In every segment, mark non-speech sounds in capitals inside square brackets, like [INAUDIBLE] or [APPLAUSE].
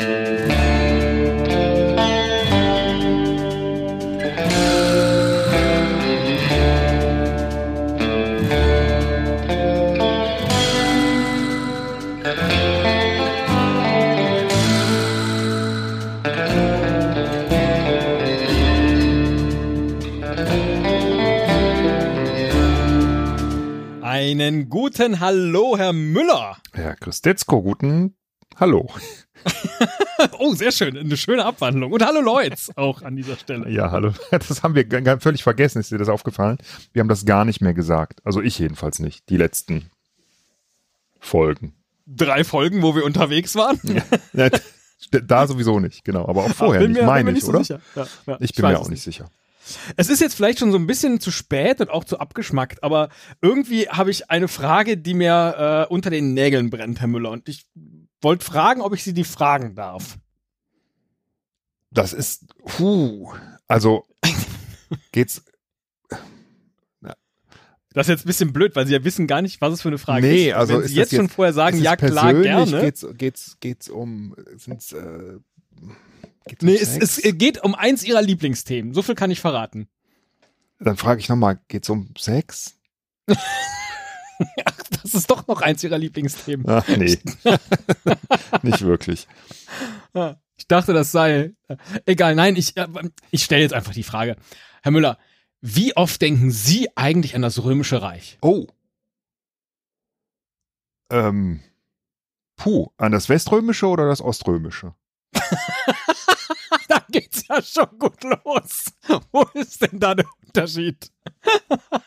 Einen guten Hallo, Herr Müller. Herr Christetzko, guten Hallo. [LAUGHS] oh, sehr schön. Eine schöne Abwandlung. Und hallo Leutz auch an dieser Stelle. Ja, hallo. [LAUGHS] Das haben wir völlig vergessen. Ist dir das aufgefallen? Wir haben das gar nicht mehr gesagt. Also ich jedenfalls nicht. Die letzten Folgen. Drei Folgen, wo wir unterwegs waren? [LAUGHS] Ja, da sowieso nicht, genau. Aber auch vorher nicht, meine ich, so oder? Ja, ja, ich bin ich mir auch nicht sicher. Es ist jetzt vielleicht schon so ein bisschen zu spät und auch zu abgeschmackt, aber irgendwie habe ich eine Frage, die mir äh, unter den Nägeln brennt, Herr Müller. Und ich wollte fragen, ob ich Sie die fragen darf. Das ist, puh, also [LAUGHS] geht's. Das ist jetzt ein bisschen blöd, weil sie ja wissen gar nicht, was es für eine Frage nee, ist. Nee, also Wenn sie jetzt, jetzt schon vorher sagen, ja klar, gerne. Geht's, geht's, geht's um, sind's, äh, Geht's nee, es, es, geht um eins ihrer Lieblingsthemen. So viel kann ich verraten. Dann frage ich nochmal, geht's um Sex? [LAUGHS] [LAUGHS] Ach, das ist doch noch eins ihrer Lieblingsthemen. Ach, nee. [LAUGHS] Nicht wirklich. Ich dachte, das sei. Egal, nein, ich, äh, ich stelle jetzt einfach die Frage. Herr Müller, wie oft denken Sie eigentlich an das Römische Reich? Oh. Ähm, puh, an das Weströmische oder das Oströmische? [LAUGHS] da geht's ja schon gut los. Wo ist denn da der Unterschied?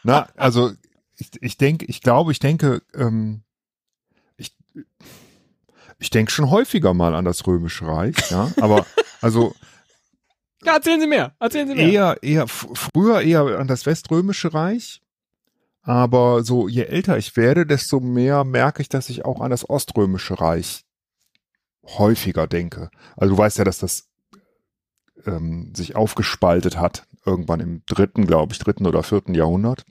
Na, also ich, ich denke, ich glaube, ich denke, ähm, ich, ich denke schon häufiger mal an das Römische Reich, ja, aber [LAUGHS] also ja, erzählen Sie mehr, erzählen Sie mehr. Eher, eher, früher eher an das Weströmische Reich, aber so je älter ich werde, desto mehr merke ich, dass ich auch an das Oströmische Reich häufiger denke. Also du weißt ja, dass das ähm, sich aufgespaltet hat, irgendwann im dritten, glaube ich, dritten oder vierten Jahrhundert.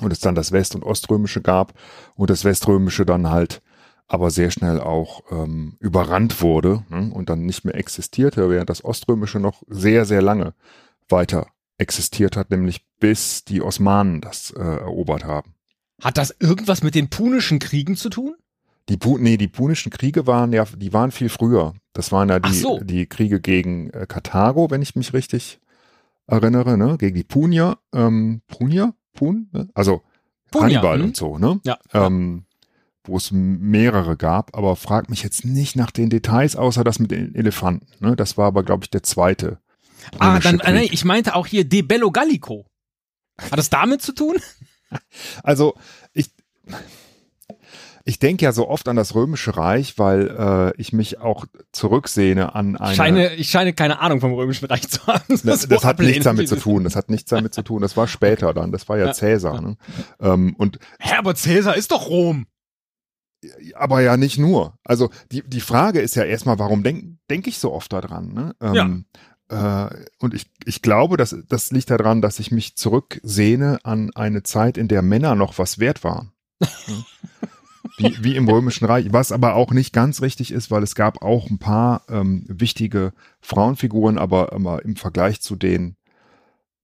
Und es dann das West- und Oströmische gab und das Weströmische dann halt aber sehr schnell auch ähm, überrannt wurde ne, und dann nicht mehr existierte, während das Oströmische noch sehr, sehr lange weiter existiert hat, nämlich bis die Osmanen das äh, erobert haben. Hat das irgendwas mit den Punischen Kriegen zu tun? Die, nee, die Punischen Kriege waren ja, die waren viel früher. Das waren ja die, so. die Kriege gegen äh, Karthago, wenn ich mich richtig erinnere, ne? Gegen die Punier, ähm, Punier? Pun? Ne? Also Punia, Hannibal hm? und so, ne? Ja. Ähm, wo es mehrere gab, aber frag mich jetzt nicht nach den Details, außer das mit den Elefanten. Ne? Das war aber, glaube ich, der zweite. Ah, dann, Krieg. nee, ich meinte auch hier De Bello Gallico. Hat das damit zu tun? [LAUGHS] Also, ich, ich denke ja so oft an das Römische Reich, weil äh, ich mich auch zurücksehne an eine. Ich scheine, ich scheine keine Ahnung vom Römischen Reich zu haben. Das, das, das hat nichts damit zu tun. Das hat nichts damit zu tun. Das war später dann. Das war ja, ja Cäsar. Ne? Ähm, und Herbert Cäsar ist doch Rom. Aber ja nicht nur. Also die, die Frage ist ja erstmal, warum denke denk ich so oft daran? Ne? Ähm, ja. Äh, und ich, ich glaube, dass, das liegt daran, dass ich mich zurücksehne an eine Zeit, in der Männer noch was wert waren. [LAUGHS] wie, wie im Römischen Reich, was aber auch nicht ganz richtig ist, weil es gab auch ein paar ähm, wichtige Frauenfiguren, aber immer im Vergleich zu den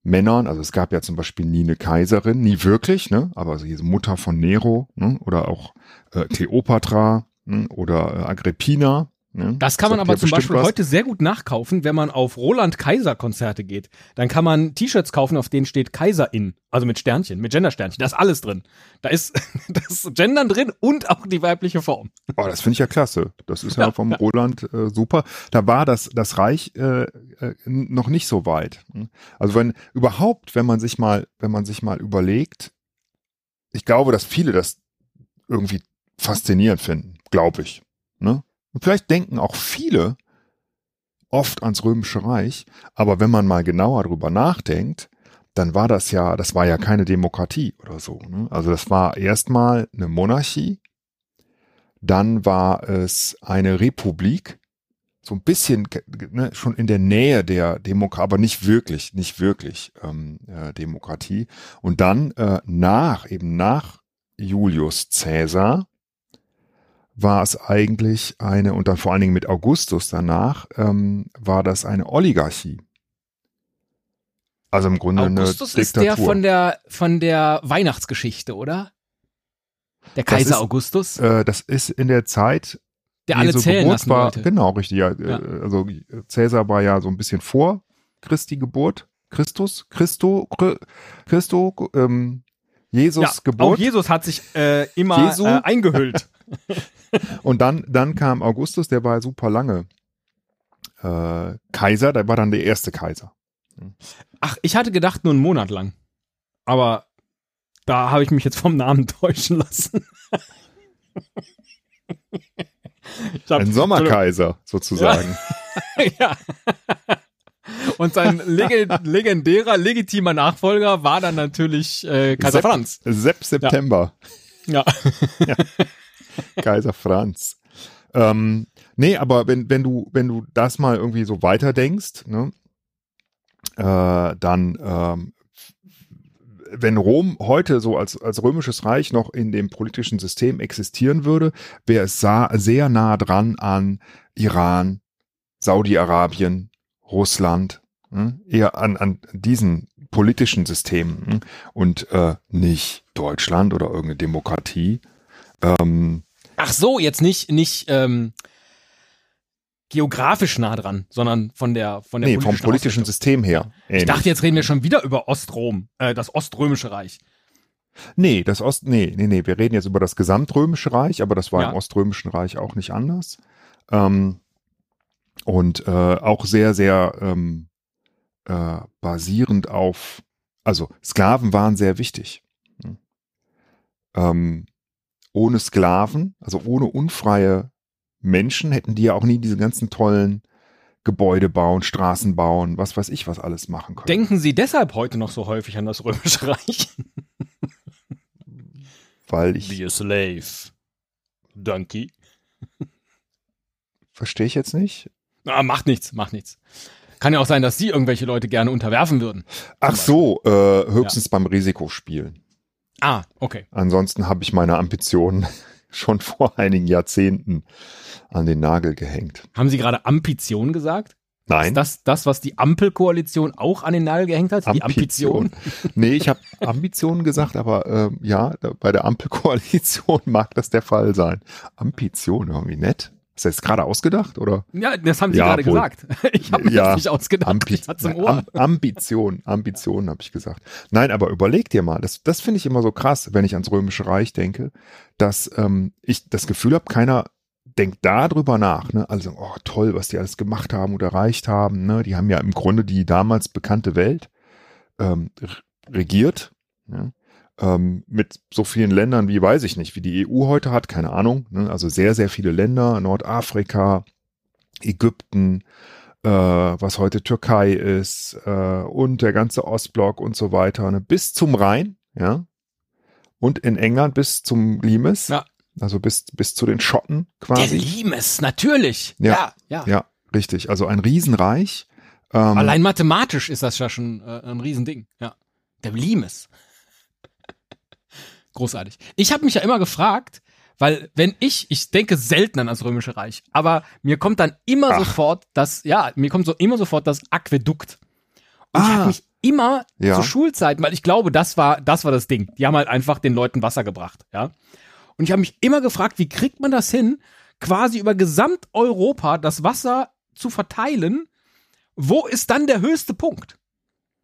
Männern, also es gab ja zum Beispiel nie eine Kaiserin, nie wirklich, ne? aber also diese Mutter von Nero ne? oder auch äh, Theopatra ne? oder äh, Agrippina, ja, das kann man aber zum Beispiel was. heute sehr gut nachkaufen, wenn man auf Roland Kaiser Konzerte geht. Dann kann man T-Shirts kaufen, auf denen steht Kaiserin, also mit Sternchen, mit Gendersternchen. Da ist alles drin. Da ist [LAUGHS] das Gendern drin und auch die weibliche Form. Oh, das finde ich ja klasse. Das ist ja, ja [LAUGHS] vom ja. Roland äh, super. Da war das das Reich äh, äh, noch nicht so weit. Also wenn überhaupt, wenn man sich mal, wenn man sich mal überlegt, ich glaube, dass viele das irgendwie faszinierend finden, glaube ich. Ne? Und vielleicht denken auch viele oft ans Römische Reich, aber wenn man mal genauer drüber nachdenkt, dann war das ja, das war ja keine Demokratie oder so. Ne? Also das war erstmal eine Monarchie, dann war es eine Republik, so ein bisschen ne, schon in der Nähe der Demokratie, aber nicht wirklich, nicht wirklich ähm, äh, Demokratie. Und dann äh, nach, eben nach Julius Caesar, war es eigentlich eine, und dann vor allen Dingen mit Augustus danach, ähm, war das eine Oligarchie. Also im Grunde Augustus eine Diktatur. ist der von der, von der Weihnachtsgeschichte, oder? Der Kaiser ist- Augustus, Äh, das ist in der Zeit, der alle Jesu zählen Geburt war, wollte. Genau, richtig. Ja, Ja. äh, Also Cäsar war ja so ein bisschen vor Christi Geburt. Christus, Christo, Chri- Christo, ähm, Jesus ja, Geburt. Auch Jesus hat sich äh, immer Jesu? äh, eingehüllt. [LAUGHS] [LAUGHS] Und dann, dann kam Augustus, der war super lange äh, Kaiser, der war dann der erste Kaiser. Ach, ich hatte gedacht nur einen Monat lang. Aber da habe ich mich jetzt vom Namen [LAUGHS] täuschen lassen. Hab- Ein Sommerkaiser sozusagen. [LAUGHS] ja. Und sein lege legendärer, legitimer Nachfolger war dann natürlich äh, Kaiser Sepp- Franz. Sepp September, Ja. [LAUGHS] Kaiser Franz. Ähm, nee, aber wenn, wenn du, wenn du das mal irgendwie so weiterdenkst, ne, äh, dann, ähm, wenn Rom heute so als, als römisches Reich noch in dem politischen System existieren würde, wäre es sehr nah dran an Iran, Saudi-Arabien, Russland, hm, eher an, an diesen politischen Systemen hm, und äh, nicht Deutschland oder irgendeine Demokratie. Ähm, Ach so, jetzt nicht, nicht ähm, geografisch nah dran, sondern von der von der nee, vom politischen Ausrichtung. System her. Ich ähnlich. dachte, jetzt reden wir schon wieder über Ostrom, äh, das Oströmische Reich. Nee, das Ost, nee, nee, nee, wir reden jetzt über das Gesamtrömische Reich, aber das war Ja. im Oströmischen Reich auch nicht anders. Ähm, und äh, auch sehr, sehr ähm, äh, basierend auf, also Sklaven waren sehr wichtig. Hm. Ähm, ohne Sklaven, also ohne unfreie Menschen, hätten die ja auch nie diese ganzen tollen Gebäude bauen, Straßen bauen, was weiß ich, was alles machen können. Denken Sie deshalb heute noch so häufig an das Römische Reich? weil ich Be a slave. Donkey. verstehe ich jetzt nicht. Ah, macht nichts, macht nichts. Kann ja auch sein, dass Sie irgendwelche Leute gerne unterwerfen würden. Ach so, äh, höchstens beim Risikospielen. Ah, okay. Ansonsten habe ich meine Ambitionen [LAUGHS] schon vor einigen Jahrzehnten an den Nagel gehängt. Haben Sie gerade Ambition gesagt? Nein, Ist das das, was die Ampelkoalition auch an den Nagel gehängt hat? Die Ambition? nee, ich habe Ambitionen gesagt, aber ähm, ja, bei der Ampelkoalition [LAUGHS] mag das der Fall sein. Ambition, irgendwie nett. Hast du das gerade ausgedacht oder? Ja, das haben Sie Ja, gerade wohl. gesagt. [LAUGHS] Ich habe mir Ja, das nicht ausgedacht. Ambi ich hatte im Ohr. Am Ambition, Ambition habe ich gesagt. Nein, aber überleg dir mal, das, das finde ich immer so krass, wenn ich ans Römische Reich denke, dass ähm, ich das Gefühl habe, keiner denkt da drüber nach. Ne? Alle sagen, oh toll, was die alles gemacht haben und erreicht haben. Ne? Die haben ja im Grunde die damals bekannte Welt ähm, regiert. Ne? Ähm, mit so vielen Ländern wie, weiß ich nicht, wie die EU heute hat, keine Ahnung. Ne? Also sehr, sehr viele Länder, Nordafrika, Ägypten, äh, was heute Türkei ist äh, und der ganze Ostblock und so weiter, ne? bis zum Rhein, ja, und in England bis zum Limes, Ja. also bis bis zu den Schotten Der quasi. Limes, natürlich. Ja. ja. Ja, richtig. Also ein Riesenreich. Ähm, Allein mathematisch ist das ja schon äh, ein Riesending. Ja. Der Limes. Großartig. Ich habe mich ja immer gefragt, weil wenn ich, ich denke selten an das Römische Reich, aber mir kommt dann immer Ach. sofort das, ja, mir kommt so immer sofort das Aquädukt. Und ich Ah. habe mich immer Ja. zu Schulzeiten, weil ich glaube, das war, das war das Ding. Die haben halt einfach den Leuten Wasser gebracht, ja. Und ich habe mich immer gefragt, wie kriegt man das hin, quasi über Gesamteuropa das Wasser zu verteilen? Wo ist dann der höchste Punkt?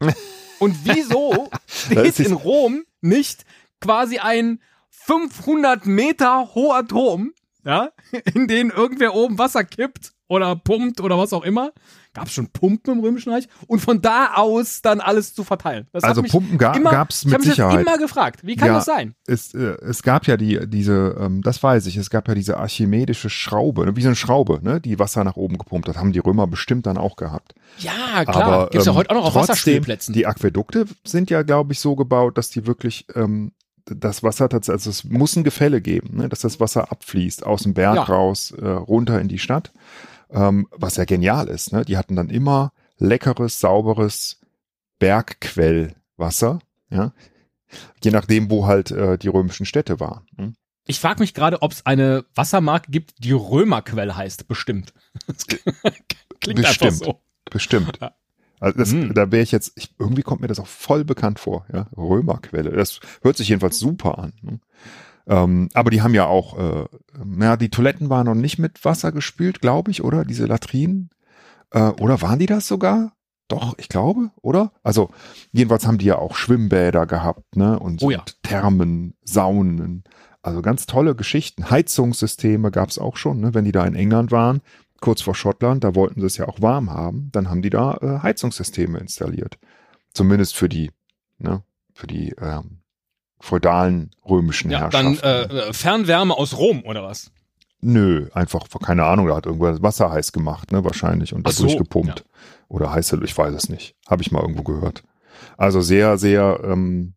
[LAUGHS] Und wieso steht in Rom nicht quasi ein 500 Meter hoher Turm, ja, [LAUGHS] in den irgendwer oben Wasser kippt oder pumpt oder was auch immer? Gab es schon Pumpen im Römischen Reich? Und von da aus dann alles zu verteilen. Das also Pumpen ga, gab es ich mit habe mich das Sicherheit. immer gefragt. Wie kann Ja. das sein? es, äh, es gab ja die, diese, ähm, das weiß ich, es gab ja diese archimedische Schraube, ne, wie so eine Schraube, ne, die Wasser nach oben gepumpt hat, haben die Römer bestimmt dann auch gehabt. Ja, klar. Aber Gibt's ja ähm, heute auch noch auf Wasserspielplätzen. Die Aquädukte sind ja, glaube ich, so gebaut, dass die wirklich ähm, das Wasser tatsächlich, also es muss ein Gefälle geben, ne, dass das Wasser abfließt aus dem Berg Ja. raus, äh, runter in die Stadt, ähm, was ja genial ist. Ne? Die hatten dann immer leckeres, sauberes Bergquellwasser, ja, je nachdem, wo halt äh, die römischen Städte waren. Ne? Ich frage mich gerade, ob es eine Wassermarke gibt, die Römerquell heißt. Bestimmt. [LAUGHS] klingt Bestimmt. einfach so. Bestimmt. Ja. Also das, mm. da wäre ich jetzt, ich, irgendwie kommt mir das auch voll bekannt vor, ja. Römerquelle. Das hört sich jedenfalls super an. Ne? Ähm, aber die haben ja auch, äh, ja, die Toiletten waren noch nicht mit Wasser gespült, glaube ich, oder? Diese Latrinen. Äh, oder waren die das sogar? Doch, ich glaube, oder? Also, jedenfalls haben die ja auch Schwimmbäder gehabt, ne? Und, oh ja. Thermen, Saunen. Also ganz tolle Geschichten. Heizungssysteme gab's auch schon, ne? Wenn die da in England waren, kurz vor Schottland, da wollten sie es ja auch warm haben, dann haben die da äh, Heizungssysteme installiert. Zumindest für die, ne? Für die ähm, feudalen römischen ja, Herrschaften. Dann äh, Fernwärme aus Rom oder was? Nö, einfach, keine Ahnung, da hat irgendwo das Wasser heiß gemacht, ne, wahrscheinlich, und dadurch so, gepumpt. Ja. Oder heiße, ich weiß es nicht. Habe ich mal irgendwo gehört. Also sehr, sehr ähm,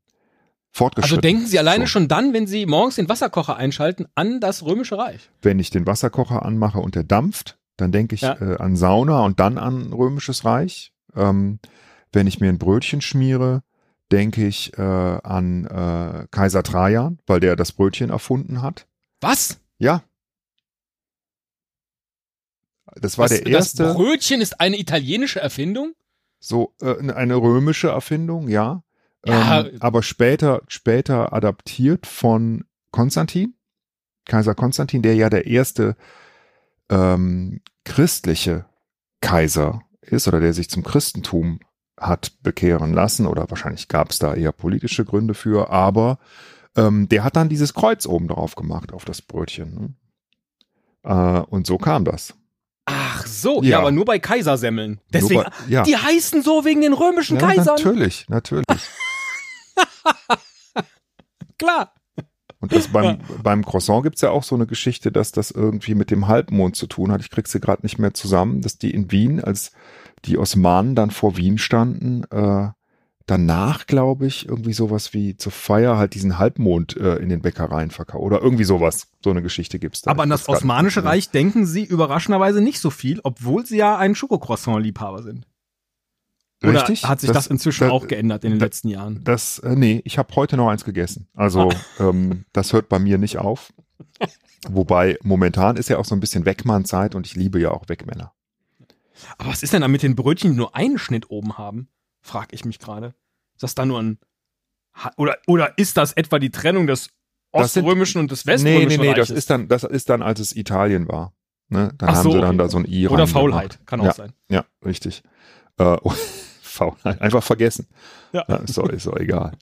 fortgeschritten. Also denken Sie alleine so. schon dann, wenn Sie morgens den Wasserkocher einschalten, an das Römische Reich? Wenn ich den Wasserkocher anmache und der dampft, dann denke ich ja. äh, an Sauna und dann an Römisches Reich. Ähm, wenn ich mir ein Brötchen schmiere, denke ich äh, an äh, Kaiser Trajan, weil der das Brötchen erfunden hat. Was? Ja. Das war Was, der erste. Das Brötchen ist eine italienische Erfindung? So, äh, eine römische Erfindung, ja. ja. Ähm, aber später, später adaptiert von Konstantin, Kaiser Konstantin, der ja der erste ähm, christliche Kaiser ist oder der sich zum Christentum hat bekehren lassen oder wahrscheinlich gab es da eher politische Gründe für, aber ähm, der hat dann dieses Kreuz oben drauf gemacht auf das Brötchen. Ne? Äh, und so kam das. Ach so, ja, ja aber nur bei Kaisersemmeln. Deswegen, bei, ja. die heißen so wegen den römischen ja, Kaisern. Natürlich, natürlich. [LAUGHS] [LAUGHS] Klar. Und das beim, ja. beim Croissant gibt's ja auch so eine Geschichte, dass das irgendwie mit dem Halbmond zu tun hat. Ich krieg sie gerade nicht mehr zusammen, dass die in Wien als die Osmanen dann vor Wien standen, äh, danach, glaube ich, irgendwie sowas wie zur Feier halt diesen Halbmond äh, in den Bäckereien verkaufen. Oder irgendwie sowas. So eine Geschichte gibt's da. Aber an das Osmanische Reich denken sie überraschenderweise nicht so viel, obwohl sie ja ein Schokocroissant-Liebhaber sind. Oder Richtig? hat sich das, das inzwischen das, auch geändert in den das, letzten Jahren? Das, äh, nee, ich habe heute noch eins gegessen. Also ähm, das hört bei mir nicht auf. Wobei momentan ist ja auch so ein bisschen Wegmann-Zeit und ich liebe ja auch Wegmänner. Aber was ist denn da mit den Brötchen, die nur einen Schnitt oben haben? Frag ich mich gerade. Ist das da nur ein oder oder ist das etwa die Trennung des oströmischen und des weströmischen Nee, nee, nee, Reiches? das ist dann das ist dann als es Italien war. Ne? Dann Ach haben so, sie dann okay. da so ein I Oder Faulheit, gemacht. kann auch ja, sein. Ja, richtig. Äh, [LAUGHS] [LAUGHS] einfach vergessen. Ja. ja ist, doch, ist doch egal.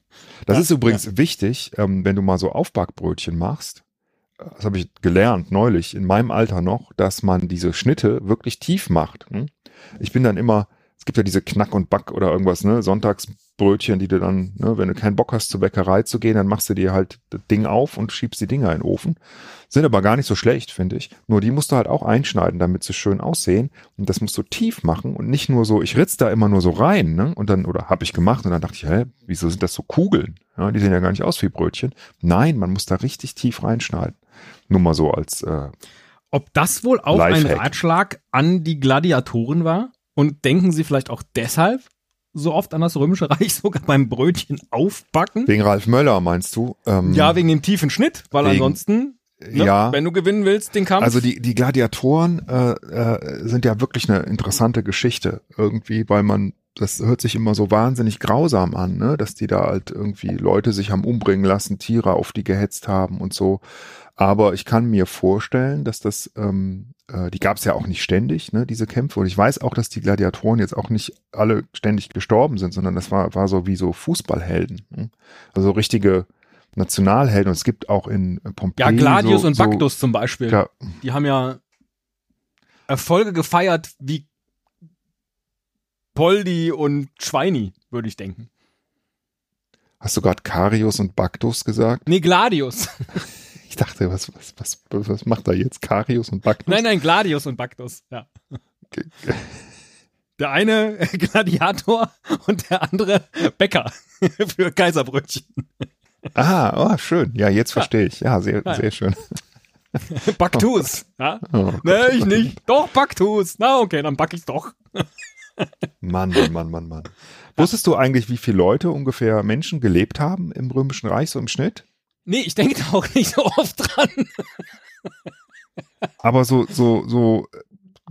Das ja, ist übrigens ja. wichtig, ähm, wenn du mal so Aufbackbrötchen machst, das habe ich gelernt neulich, in meinem Alter noch, dass man diese Schnitte wirklich tief macht. Hm? Ich bin dann immer, es gibt ja diese Knack und Back oder irgendwas, ne, Sonntagsbrötchen, die du dann, ne, wenn du keinen Bock hast, zur Bäckerei zu gehen, dann machst du dir halt das Ding auf und schiebst die Dinger in den Ofen. Sind aber gar nicht so schlecht, finde ich. Nur die musst du halt auch einschneiden, damit sie schön aussehen. Und das musst du tief machen und nicht nur so, ich ritz da immer nur so rein, ne? Und dann, oder hab ich gemacht und dann dachte ich, hä, wieso sind das so Kugeln? Ja, die sehen ja gar nicht aus wie Brötchen. Nein, man muss da richtig tief reinschneiden. Nur mal so als äh, Ob das wohl auch ein Ratschlag an die Gladiatoren war? Und denken sie vielleicht auch deshalb so oft an das Römische [LAUGHS] Reich, sogar beim Brötchen aufbacken? Wegen Ralf Möller, meinst du? Ähm, ja, wegen dem tiefen Schnitt, weil wegen, ansonsten, ne, ja, wenn du gewinnen willst, den Kampf. Also die, die Gladiatoren äh, äh, sind ja wirklich eine interessante Geschichte irgendwie, weil man das hört sich immer so wahnsinnig grausam an, ne? dass die da halt irgendwie Leute sich haben umbringen lassen, Tiere auf die gehetzt haben und so. Aber ich kann mir vorstellen, dass das, ähm, äh, die gab es ja auch nicht ständig, ne, diese Kämpfe. Und ich weiß auch, dass die Gladiatoren jetzt auch nicht alle ständig gestorben sind, sondern das war, war so wie so Fußballhelden. Ne? Also richtige Nationalhelden. Und es gibt auch in Pompeji. Ja, Gladius so, und Baktus so, zum Beispiel. Ja. Die haben ja Erfolge gefeiert wie Poldi und Schweini, würde ich denken. Hast du gerade Carius und Baktus gesagt? Nee, Gladius. [LAUGHS] Ich dachte, was, was, was, was macht da jetzt Carius und Baktus? Nein, nein, Gladius und Baktus, ja. [LAUGHS] Der eine [LAUGHS] Gladiator und der andere Bäcker für Kaiserbrötchen. Ah, oh, schön. Ja, jetzt verstehe ich. Ja, sehr, sehr schön. Baktus. Oh ja? Oh, nee, ich nicht. Doch, Baktus. Na, okay, dann back ich's doch. Mann, Mann, Mann, Mann, Mann. Wusstest du eigentlich, wie viele Leute ungefähr Menschen gelebt haben im Römischen Reich so im Schnitt? Nee, ich denke da auch nicht so oft dran. Aber so, so, so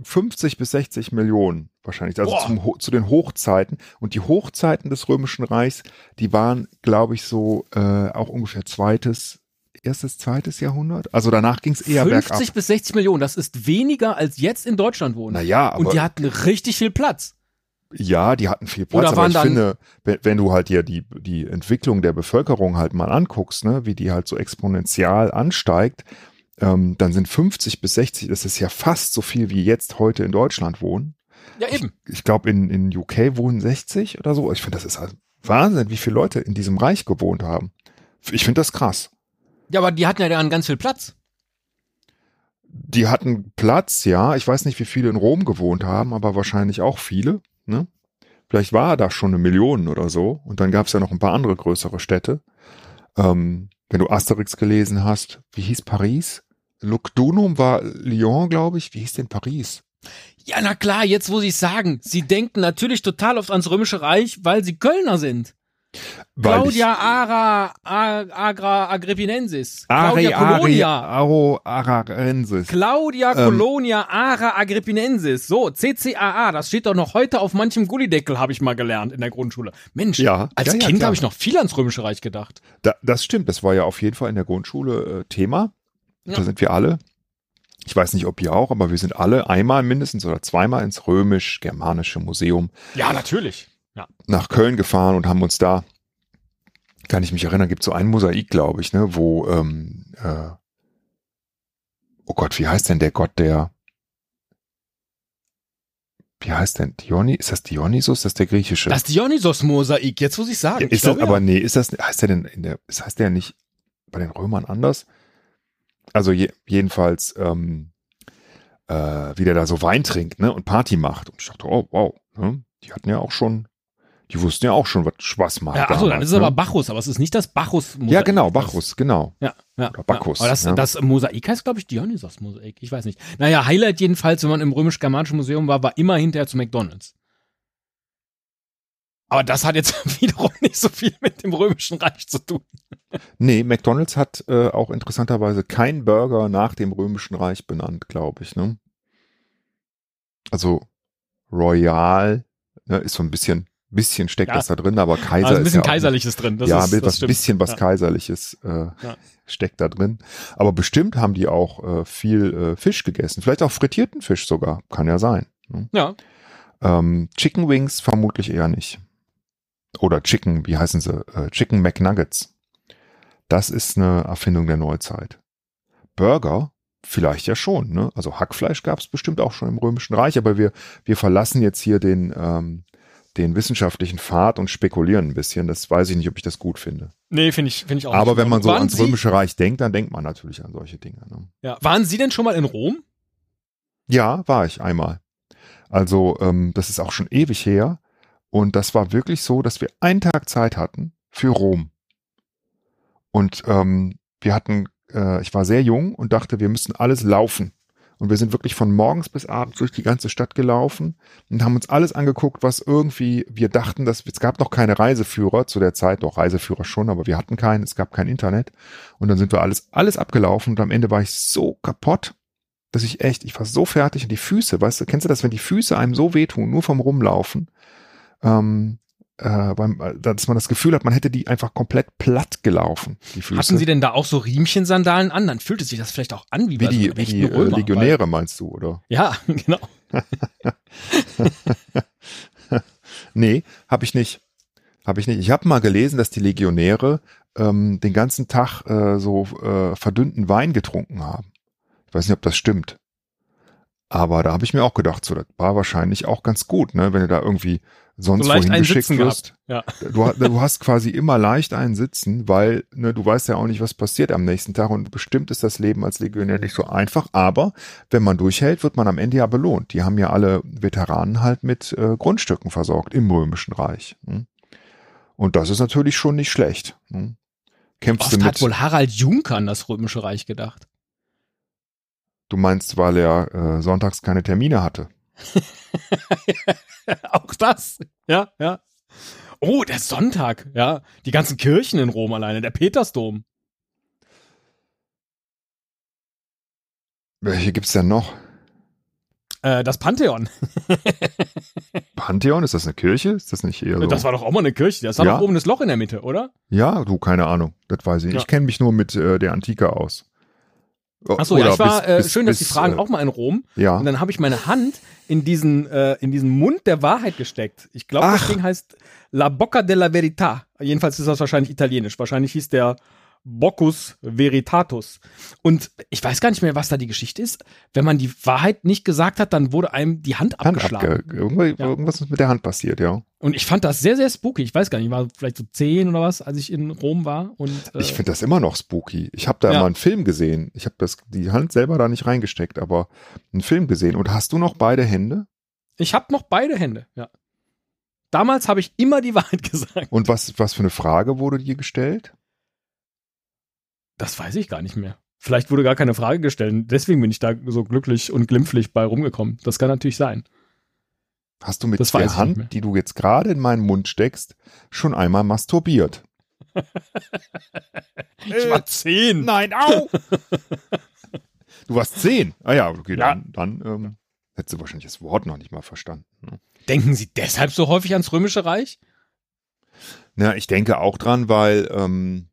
50 bis 60 Millionen wahrscheinlich, also zum, zu den Hochzeiten. Und die Hochzeiten des Römischen Reichs, die waren, glaube ich, so äh, auch ungefähr zweites, erstes, zweites Jahrhundert. Also danach ging es eher 50 bergab. bis 60 Millionen, das ist weniger als jetzt in Deutschland wohnen. Naja, aber. Und die hatten richtig viel Platz. Ja, die hatten viel Platz, aber ich finde, wenn, wenn du halt dir die, die Entwicklung der Bevölkerung halt mal anguckst, ne, wie die halt so exponentiell ansteigt, ähm, dann sind 50 bis 60, das ist ja fast so viel wie jetzt heute in Deutschland wohnen. Ja, eben. Ich glaube, in, in UK wohnen 60 oder so. Ich finde, das ist halt Wahnsinn, wie viele Leute in diesem Reich gewohnt haben. Ich finde das krass. Ja, aber die hatten ja dann ganz viel Platz. Die hatten Platz, ja. Ich weiß nicht, wie viele in Rom gewohnt haben, aber wahrscheinlich auch viele. Vielleicht war da schon eine Million oder so. Und dann gab es ja noch ein paar andere größere Städte. Ähm, wenn du Asterix gelesen hast, wie hieß Paris? Lugdunum war Lyon, glaube ich. Wie hieß denn Paris? Ja, na klar, jetzt sie es sagen. Sie denken natürlich total oft ans Römische Reich, weil sie Kölner sind. Weil Claudia Ara Agra Agrippinensis. Claudia Ari, Colonia. Aro, Ararensis. Claudia Ähm. Colonia Ara Agrippinensis. So, CCAA, das steht doch noch heute auf manchem Gullideckel, habe ich mal gelernt in der Grundschule. Mensch, Ja, als ja, ja, Kind klar. habe ich noch viel ans Römische Reich gedacht. Da, das stimmt, das war ja auf jeden Fall in der Grundschule äh, Thema. Ja. Da sind wir alle. Ich weiß nicht, ob ihr auch, aber wir sind alle einmal mindestens oder zweimal ins römisch-germanische Museum Ja, natürlich. Ja. nach Köln gefahren und haben uns da, kann ich mich erinnern, gibt so ein Mosaik, glaube ich, ne, wo, ähm, äh, oh Gott, wie heißt denn der Gott, der, wie heißt denn Diony? Ist das Dionysos? Das ist der griechische. Das Dionysos-Mosaik, jetzt muss ich sagen. Ja, ich ist das, glaube, aber ja. nee, ist das, heißt der denn in der, ist, heißt der nicht bei den Römern anders? Also je, jedenfalls, ähm, äh, wie der da so Wein trinkt, ne, und Party macht. Und ich dachte, oh, wow, ne, die hatten ja auch schon, die wussten ja auch schon, was Spaß macht. Ja, achso, dann ist es aber ne? Bacchus, aber es ist nicht das Bacchus-Mosaik. Ja, genau, Bacchus, genau. Ja, ja. Oder Bacchus, Ja. Aber das, ja. das Mosaik heißt, glaube ich, Dionysos-Mosaik. Ich weiß nicht. Naja, Highlight jedenfalls, wenn man im römisch-germanischen Museum war, war immer hinterher zu McDonalds. Aber das hat jetzt [LAUGHS] wiederum nicht so viel mit dem römischen Reich zu tun. Nee, McDonalds hat äh, auch interessanterweise kein Burger nach dem Römischen Reich benannt, glaube ich, ne? Also Royal ne, ist so ein bisschen, bisschen steckt Ja. das da drin, aber Kaiser Also ein ist bisschen ja auch nicht- Kaiserliches drin. Das ja, ist, das stimmt. bisschen was ja. Kaiserliches äh, steckt da drin. Aber bestimmt haben die auch äh, viel äh, Fisch gegessen. Vielleicht auch frittierten Fisch sogar. Kann ja sein. Ne? Ja, Ähm, Chicken Wings vermutlich eher nicht. Oder Chicken, wie heißen sie? Äh, Chicken McNuggets. Das ist eine Erfindung der Neuzeit. Burger vielleicht ja schon. Ne? Also Hackfleisch gab es bestimmt auch schon im Römischen Reich, aber wir, wir verlassen jetzt hier den, ähm, den wissenschaftlichen Pfad und spekulieren ein bisschen. Das weiß ich nicht, ob ich das gut finde. nee, finde ich, finde ich auch Aber nicht. wenn man so waren ans Sie, Römische Reich denkt, dann denkt man natürlich an solche Dinge. Ne? ja, Waren Sie denn schon mal in Rom? Ja, war ich einmal. Also ähm, das ist auch schon ewig her. Und das war wirklich so, dass wir einen Tag Zeit hatten für Rom. Und ähm, wir hatten, äh, ich war sehr jung und dachte, wir müssen alles laufen. Und wir sind wirklich von morgens bis abends durch die ganze Stadt gelaufen und haben uns alles angeguckt, was irgendwie, wir dachten, dass es gab noch keine Reiseführer zu der Zeit, doch Reiseführer schon, aber wir hatten keinen, es gab kein Internet. Und dann sind wir alles, alles abgelaufen und am Ende war ich so kaputt, dass ich echt, ich war so fertig und die Füße, weißt du, kennst du das, wenn die Füße einem so wehtun, nur vom Rumlaufen, ähm, äh, beim, äh, dass man das Gefühl hat, man hätte die einfach komplett platt gelaufen, die Füße. Hatten Sie denn da auch so Riemchensandalen an? Dann fühlte sich das vielleicht auch an wie, wie bei so die, einem wie die äh, Römer, Legionäre meinst du, oder? Weil, ja, [LAUGHS] genau. [LAUGHS] Nee, habe ich nicht. Habe ich nicht. Ich habe mal gelesen, dass die Legionäre ähm, den ganzen Tag äh, so äh, verdünnten Wein getrunken haben. Ich weiß nicht, ob das stimmt. Aber da habe ich mir auch gedacht, so, das war wahrscheinlich auch ganz gut, ne, wenn du da irgendwie sonst So wohin geschickt wirst. Ja. Du, du hast quasi immer leicht einen Sitzen, weil ne, du weißt ja auch nicht, was passiert am nächsten Tag und bestimmt ist das Leben als Legionär nicht so einfach, aber wenn man durchhält, wird man am Ende ja belohnt. Die haben ja alle Veteranen halt mit äh, Grundstücken versorgt im Römischen Reich. Hm? Und das ist natürlich schon nicht schlecht. Hm? Kämpfst du Oft hat mit, wohl Harald Juncker an das Römische Reich gedacht. Du meinst, weil er äh, sonntags keine Termine hatte. [LAUGHS] Auch das. Ja, ja. Oh, der Sonntag, ja. Die ganzen Kirchen in Rom alleine, der Petersdom. Welche gibt's denn noch? Äh, das Pantheon. [LAUGHS] Pantheon, ist das eine Kirche? Ist das nicht eher so? Das war doch auch mal eine Kirche. Das war ja. doch oben das Loch in der Mitte, oder? Ja, du, keine Ahnung. Das weiß ich. Ja. Ich kenne mich nur mit äh, der Antike aus. Achso, ja, ich war, äh, bis- schön, dass bis, die Fragen äh, auch mal in Rom. Ja. Und dann habe ich meine Hand in diesen, äh, in diesen Mund der Wahrheit gesteckt. Ich glaube, das. Ding heißt La Bocca della Verità. Jedenfalls ist das wahrscheinlich italienisch. Wahrscheinlich hieß der Boccus Veritatus. Und ich weiß gar nicht mehr, was da die Geschichte ist. Wenn man die Wahrheit nicht gesagt hat, dann wurde einem die Hand Hand abgeschlagen. abge Ja. Irgendwas ist mit der Hand passiert, ja. Und ich fand das sehr, sehr spooky. Ich weiß gar nicht, ich war vielleicht so zehn oder was, als ich in Rom war. Und, äh, Ich finde das immer noch spooky. Ich habe da Ja. mal einen Film gesehen. Ich habe das die Hand selber da nicht reingesteckt, aber einen Film gesehen. Und hast du noch beide Hände? ich habe noch beide Hände, ja. Damals habe ich immer die [LAUGHS] Wahrheit gesagt. Und was was für eine Frage wurde dir gestellt? Das weiß ich gar nicht mehr. Vielleicht wurde gar keine Frage gestellt. Deswegen bin ich da so glücklich und glimpflich bei rumgekommen. Das kann natürlich sein. Hast du mit Das der. Hand, die du jetzt gerade in meinen Mund steckst, schon einmal masturbiert? [LAUGHS] Ich war zehn. Nein, au! du warst zehn. Ah ja, okay, Ja. dann, dann ähm, hättest du wahrscheinlich das Wort noch nicht mal verstanden. Ne? Denken Sie deshalb so häufig ans Römische Reich? Na, ich denke auch dran, weil ähm,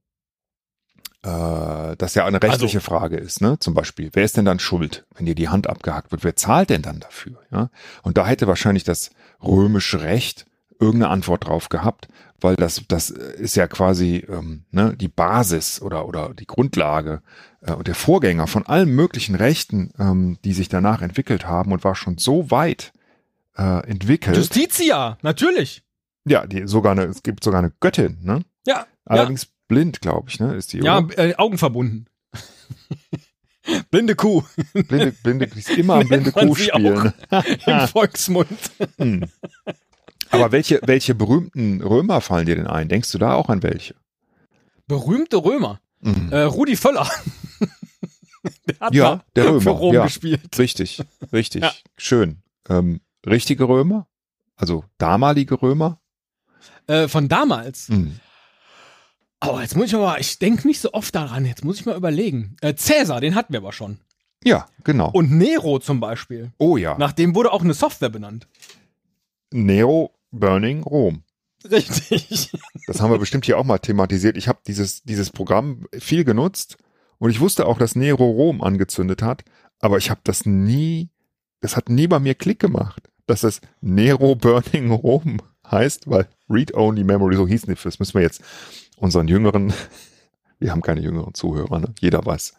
äh, das ja eine rechtliche Also- Frage ist, ne? Zum Beispiel, wer ist denn dann schuld, wenn dir die Hand abgehackt wird? Wer zahlt denn dann dafür? Ja? Und da hätte wahrscheinlich das römische Recht irgendeine Antwort drauf gehabt, weil das das ist ja quasi ähm, ne, die Basis oder oder die Grundlage äh, und der Vorgänger von allen möglichen Rechten, ähm, die sich danach entwickelt haben und war schon so weit äh, entwickelt. Justitia, natürlich. Ja, die sogar eine, es gibt sogar eine Göttin, ne? Ja. Allerdings blind, glaube ich, ne? Ist die, Ja, äh, Augen verbunden. [LAUGHS] Blinde Kuh Blinde, blinde, ist immer am [LAUGHS] blinde Kuh spielen. [LAUGHS] im Volksmund. Hm. Aber welche, welche berühmten Römer fallen dir denn ein? Denkst du da auch an welche? Berühmte Römer. Mhm. Äh, Rudi Völler. der hat Ja, der Römer, für Rom ja. gespielt. Richtig, richtig, Ja. schön. Ähm, richtige Römer? Also damalige Römer? Äh, von damals. Mhm. Oh, jetzt muss ich aber, ich denke nicht so oft daran. Jetzt muss ich mal überlegen. Äh, Cäsar, den hatten wir aber schon. Ja, genau. Und Nero zum Beispiel. oh ja, Nach dem wurde auch eine Software benannt. Nero Burning Rom. Richtig. Das haben wir bestimmt hier auch mal thematisiert. Ich habe dieses, dieses Programm viel genutzt und ich wusste auch, dass Nero Rom angezündet hat, aber ich habe das nie, das hat nie bei mir Klick gemacht, dass das Nero Burning Rom heißt, weil Read-Only Memory, so hieß nicht, das müssen wir jetzt unseren jüngeren, [LAUGHS] wir haben keine jüngeren Zuhörer, ne? jeder weiß.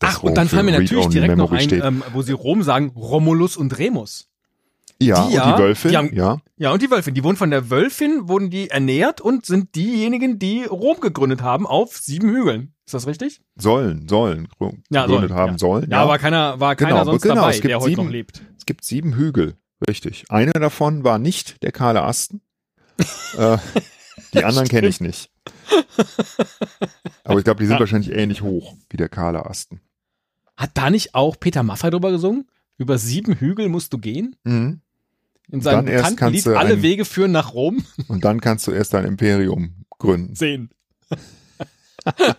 Ach, und dann fallen mir natürlich direkt noch Memory ein, steht. ähm, wo sie Rom sagen, Romulus und Remus. ja, die und ja, die Wölfin, die haben- ja, Ja, und die Wölfin. Die wurden von der Wölfin, wurden die ernährt und sind diejenigen, die Rom gegründet haben auf sieben Hügeln. Ist das richtig? sollen, sollen, Ja, gegründet sollen, haben ja. sollen. Ja, aber keiner, war keiner Genau, sonst genau, dabei, es gibt der heute sieben- noch lebt. Es gibt sieben Hügel, richtig. Einer davon war nicht der kahle Asten. [LAUGHS] äh, die anderen kenne ich nicht. Aber ich glaube, die sind Ja. wahrscheinlich ähnlich hoch wie der kahle Asten. Hat da nicht auch Peter Maffay drüber gesungen? Über sieben Hügel musst du gehen? Mhm. In seinem Dann erst bekannten kannst Lied du Alle ein- Wege führen nach Rom [LAUGHS] Und dann kannst du erst dein Imperium gründen. sehen. [LAUGHS]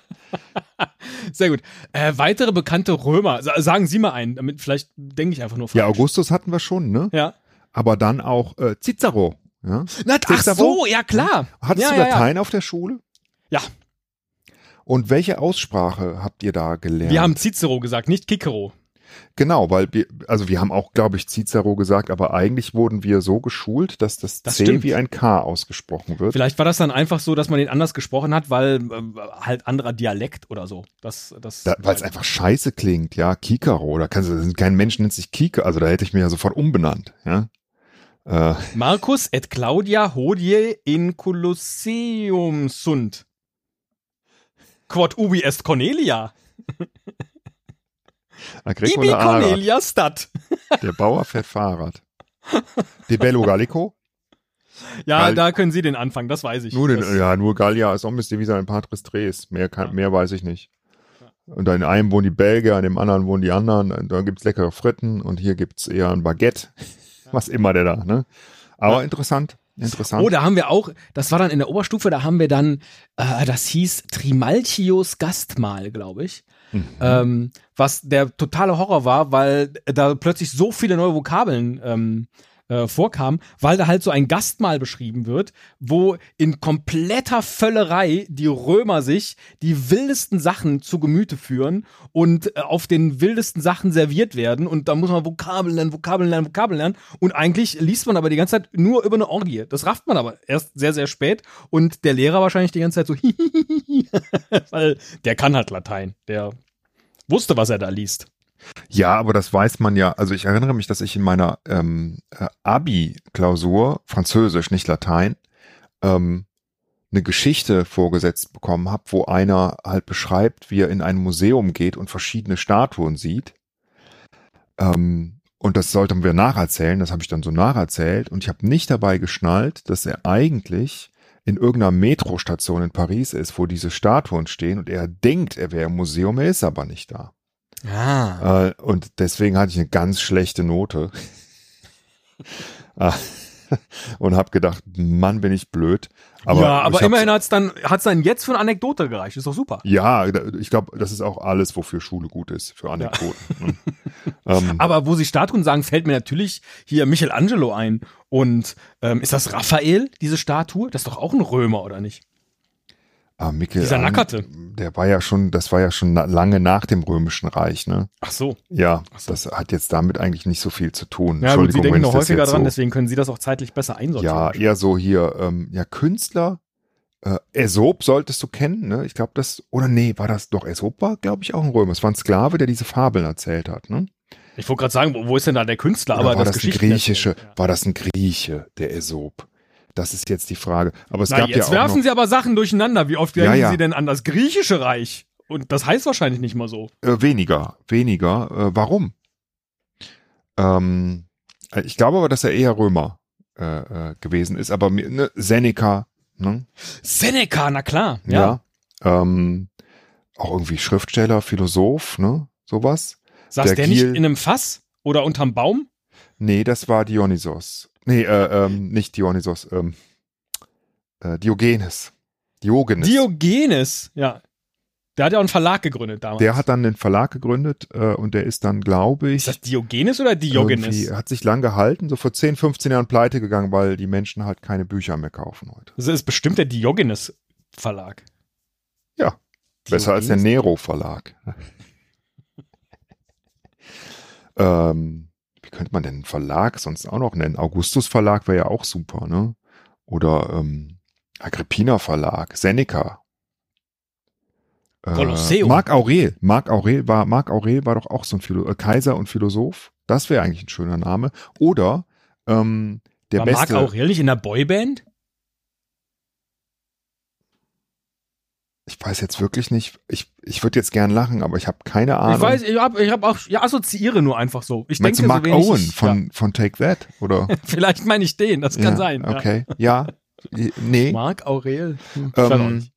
Sehr gut. Äh, weitere bekannte Römer. Sa- Sagen Sie mal einen, damit vielleicht denke ich einfach nur falsch. Ja, Augustus hatten wir schon, ne? Ja. Aber dann auch äh, Cicero. Ja? Na, ach so, ja klar. Hattest ja, du. Latein auf der Schule? Ja. Und welche Aussprache habt ihr da gelernt? Wir haben Cicero gesagt, nicht Kikero. Genau, weil wir, also wir haben auch, glaube ich, Cicero gesagt, aber eigentlich wurden wir so geschult, dass das, Das C stimmt. wie ein K ausgesprochen wird. Vielleicht war das dann einfach so, dass man den anders gesprochen hat, weil äh, halt anderer Dialekt oder so. Das, das, Da, weil es einfach scheiße klingt, ja, Kikaro, da kannst du, kein Mensch nennt sich Kika, also da hätte ich mir ja sofort umbenannt, ja. Äh, Marcus et Claudia hodie in Colosseum sunt. Quod ubi est Cornelia? [LAUGHS] Ibi. Cornelia stat. [LAUGHS] Der Bauer fährt Fahrrad. De Bello Gallico? Ja, Gal- da können Sie den anfangen, das weiß ich. Nur den, das, ja, nur Gallia ist Omnis Divisa in Patris Tres. Mehr, kann, mehr weiß ich nicht. Und in einem wohnen die Belgier, in dem anderen wohnen die anderen. Da gibt's leckere Fritten und hier gibt's eher ein Baguette. Was immer der da, ne? Aber Ja. interessant, interessant. Oh, da haben wir auch, das war dann in der Oberstufe, da haben wir dann, äh, das hieß Trimalchios Gastmahl, glaube ich. mhm. ähm, was der totale Horror war, weil da plötzlich so viele neue Vokabeln ähm, äh, vorkam, weil da halt so ein Gastmahl beschrieben wird, wo in kompletter Völlerei die Römer sich die wildesten Sachen zu Gemüte führen und äh, auf den wildesten Sachen serviert werden und da muss man Vokabeln lernen, Vokabeln lernen, Vokabeln lernen und eigentlich liest man aber die ganze Zeit nur über eine Orgie. Das rafft man aber erst sehr, sehr spät und der Lehrer wahrscheinlich die ganze Zeit so [LAUGHS] weil der kann halt Latein, der wusste, was er da liest. Ja, aber das weiß man ja. Also ich erinnere mich, dass ich in meiner ähm, äh, Abi-Klausur, Französisch, nicht Latein, ähm, eine Geschichte vorgesetzt bekommen habe, wo einer halt beschreibt, wie er in ein Museum geht und verschiedene Statuen sieht. Ähm, und das sollten wir nacherzählen. Das habe ich dann so nacherzählt. Und ich habe nicht dabei geschnallt, dass er eigentlich in irgendeiner Metrostation in Paris ist, wo diese Statuen stehen und er denkt, er wäre im Museum, er ist aber nicht da. Ah. Äh, und deswegen hatte ich eine ganz schlechte Note. Ah. [LAUGHS] und habe gedacht, Mann, bin ich blöd. Aber ja, aber immerhin hat's dann hat's dann jetzt für eine Anekdote gereicht. Ist doch super. Ja, ich glaube, das ist auch alles, wofür Schule gut ist, für Anekdoten. Ja. Ne? [LAUGHS] ähm, aber wo Sie Statuen sagen, fällt mir natürlich hier Michelangelo ein. Und ähm, ist das Raphael, diese Statue? Das ist doch auch ein Römer, oder nicht? Ah, Mikkel, Dieser Nackerte. Der war ja schon, das war ja schon lange nach dem Römischen Reich, ne? Ach so. Ja, Ach so. das hat jetzt damit eigentlich nicht so viel zu tun. Ja, gut, Sie denken noch häufiger dran, so, deswegen können Sie das auch zeitlich besser einsortieren. Ja, eher so hier, ähm, ja, Künstler, äh, Aesop solltest du kennen, ne? Ich glaube, das, oder nee, war das doch, Aesop war, glaube ich, auch ein Römer. Es war ein Sklave, der diese Fabeln erzählt hat, ne? Ich wollte gerade sagen, wo, wo, ist denn da der Künstler? Oder aber war das, das ein griechische, ja. war das ein Grieche, der Aesop? Das ist jetzt die Frage. Aber es Na, gab jetzt ja auch werfen Sie aber Sachen durcheinander. Wie oft denken Ja, ja. Sie denn an das griechische Reich? Und das heißt wahrscheinlich nicht mal so. Äh, weniger, weniger. Äh, warum? Ähm, äh, ich glaube aber, dass er eher Römer äh, äh, gewesen ist. Aber ne, Seneca, ne? Seneca, na klar. Ja. Ja. Ähm, auch irgendwie Schriftsteller, Philosoph, ne? Sowas. Saß der, nicht Vergil- in einem Fass oder unterm Baum? Nee, das war Dionysos. Nee, äh, ähm, nicht Dionysos, ähm, äh, Diogenes. Diogenes. Diogenes, ja. Der hat ja auch einen Verlag gegründet damals. der hat dann den Verlag gegründet äh, und der ist dann, glaube ich, ist das Diogenes oder Diogenes? hat sich lang gehalten, so vor 10, 15 Jahren pleite gegangen, weil die Menschen halt keine Bücher mehr kaufen heute. Das ist bestimmt der Diogenes Verlag. Ja, Besser als der Diogenes? Nero Verlag. [LAUGHS] ähm, wie könnte man denn einen Verlag sonst auch noch nennen? Augustus Verlag wäre ja auch super, ne? Oder ähm, Agrippina Verlag, Seneca. Äh. Marc Aurel. Marc Aurel war, Marc Aurel war doch auch so ein Philo äh, Kaiser und Philosoph. Das wäre eigentlich ein schöner Name. Oder ähm, der War beste. Marc Aurel nicht in der Boyband? Ich weiß jetzt wirklich nicht. Ich, ich würde jetzt gern lachen, aber ich habe keine Ahnung. Ich weiß, ich habe ich hab auch, ja, assoziiere nur einfach so. Ich Meinst denke du Mark so wenig, Owen ich- von, von Take That? Oder? ja. [LAUGHS] Vielleicht meine ich den, das kann ja, sein. ja. Okay. Ja. Nee. Marc Aurel. Hm, Ähm.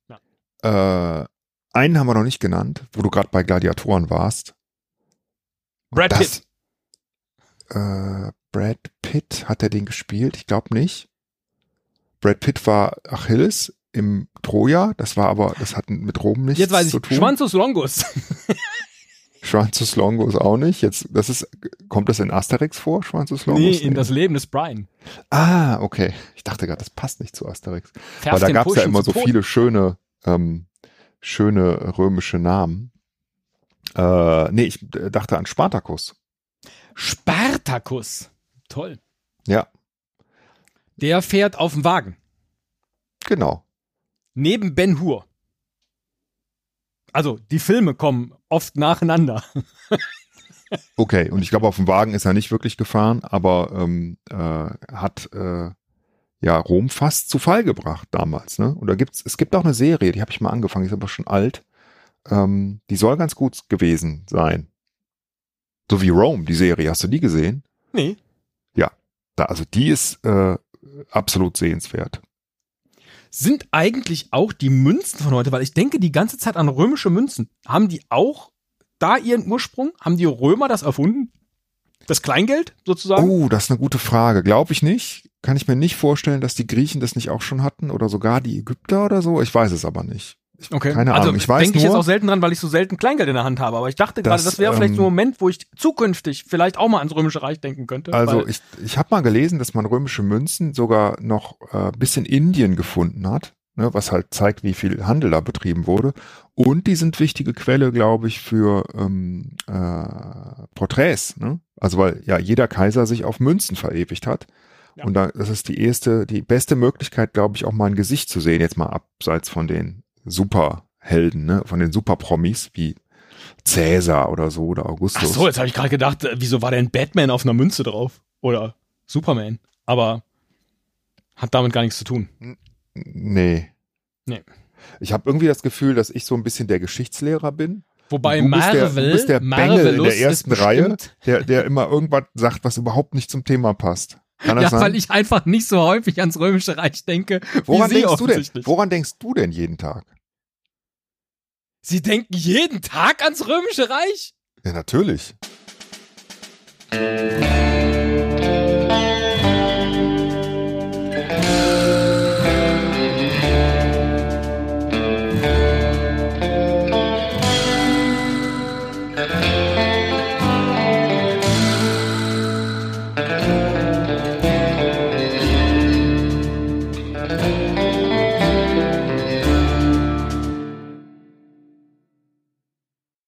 Ja. Äh, einen haben wir noch nicht genannt, wo du gerade bei Gladiatoren warst. Brad Das- Pitt. Äh, Brad Pitt, hat er den gespielt? Ich glaube nicht. Brad Pitt war Achilles im Troja, das war aber, das hat mit Rom nichts Jetzt weiß zu ich, tun. Schwanzus Longus. [LAUGHS] Schwanzus Longus auch nicht. Jetzt, das ist, kommt das in Asterix vor, Schwanzus Longus? nee, in das Leben des Brian. Ah, okay. Ich dachte gerade, das passt nicht zu Asterix. Fährst Weil da gab es ja immer zu so Tode. viele schöne, ähm, schöne römische Namen. Äh, nee, ich dachte an Spartacus. Spartacus. Toll. Ja, Der fährt auf dem Wagen. genau. Neben Ben Hur. Also, die Filme kommen oft nacheinander. [LAUGHS] Okay, und ich glaube, auf dem Wagen ist er nicht wirklich gefahren, aber ähm, äh, hat äh, ja Rom fast zu Fall gebracht damals. Ne? Und da gibt's, es gibt auch eine Serie, die habe ich mal angefangen, die ist aber schon alt. Ähm, die soll ganz gut gewesen sein. So wie Rome, die Serie. Hast du die gesehen? Nee. Da, also die ist äh, absolut sehenswert. Sind eigentlich auch die Münzen von heute, weil ich denke die ganze Zeit an römische Münzen. Haben die auch da ihren Ursprung? Haben die Römer das erfunden? Das Kleingeld sozusagen? Oh, das ist eine gute Frage. Glaube ich nicht. Kann ich mir nicht vorstellen, dass die Griechen das nicht auch schon hatten oder sogar die Ägypter oder so. Ich weiß es aber nicht. Okay. Keine also Ahnung. Ich weiß denke ich jetzt auch selten dran, weil ich so selten Kleingeld in der Hand habe. Aber ich dachte gerade, Das, wäre vielleicht so ein ähm, Moment, wo ich zukünftig vielleicht auch mal ans Römische Reich denken könnte. Also ich, ich habe mal gelesen, dass man römische Münzen sogar noch äh, bis in Indien gefunden hat, ne, was halt zeigt, wie viel Handel da betrieben wurde. Und die sind wichtige Quelle, glaube ich, für ähm, äh, Porträts. Ne? Also weil ja jeder Kaiser sich auf Münzen verewigt hat. Ja. Und da, das ist die erste, die beste Möglichkeit, glaube ich, auch mal ein Gesicht zu sehen, jetzt mal abseits von den Superhelden, ne, von den Superpromis wie Cäsar oder so oder Ach Augustus. so, jetzt habe ich gerade gedacht, äh, wieso war denn Batman auf einer Münze drauf? Oder Superman? Aber hat damit gar nichts zu tun. Nee. Nee. Ich habe irgendwie das Gefühl, dass ich so ein bisschen der Geschichtslehrer bin. Wobei du bist der, Marvel, du bist der Bengel in der ersten Reihe, der, der immer irgendwas sagt, was überhaupt nicht zum Thema passt. Kann das Ja, sein? weil ich einfach nicht so häufig ans Römische Reich denke, woran denkst du denn? Woran denkst du denn jeden Tag? Sie denken jeden Tag ans Römische Reich? Ja, natürlich.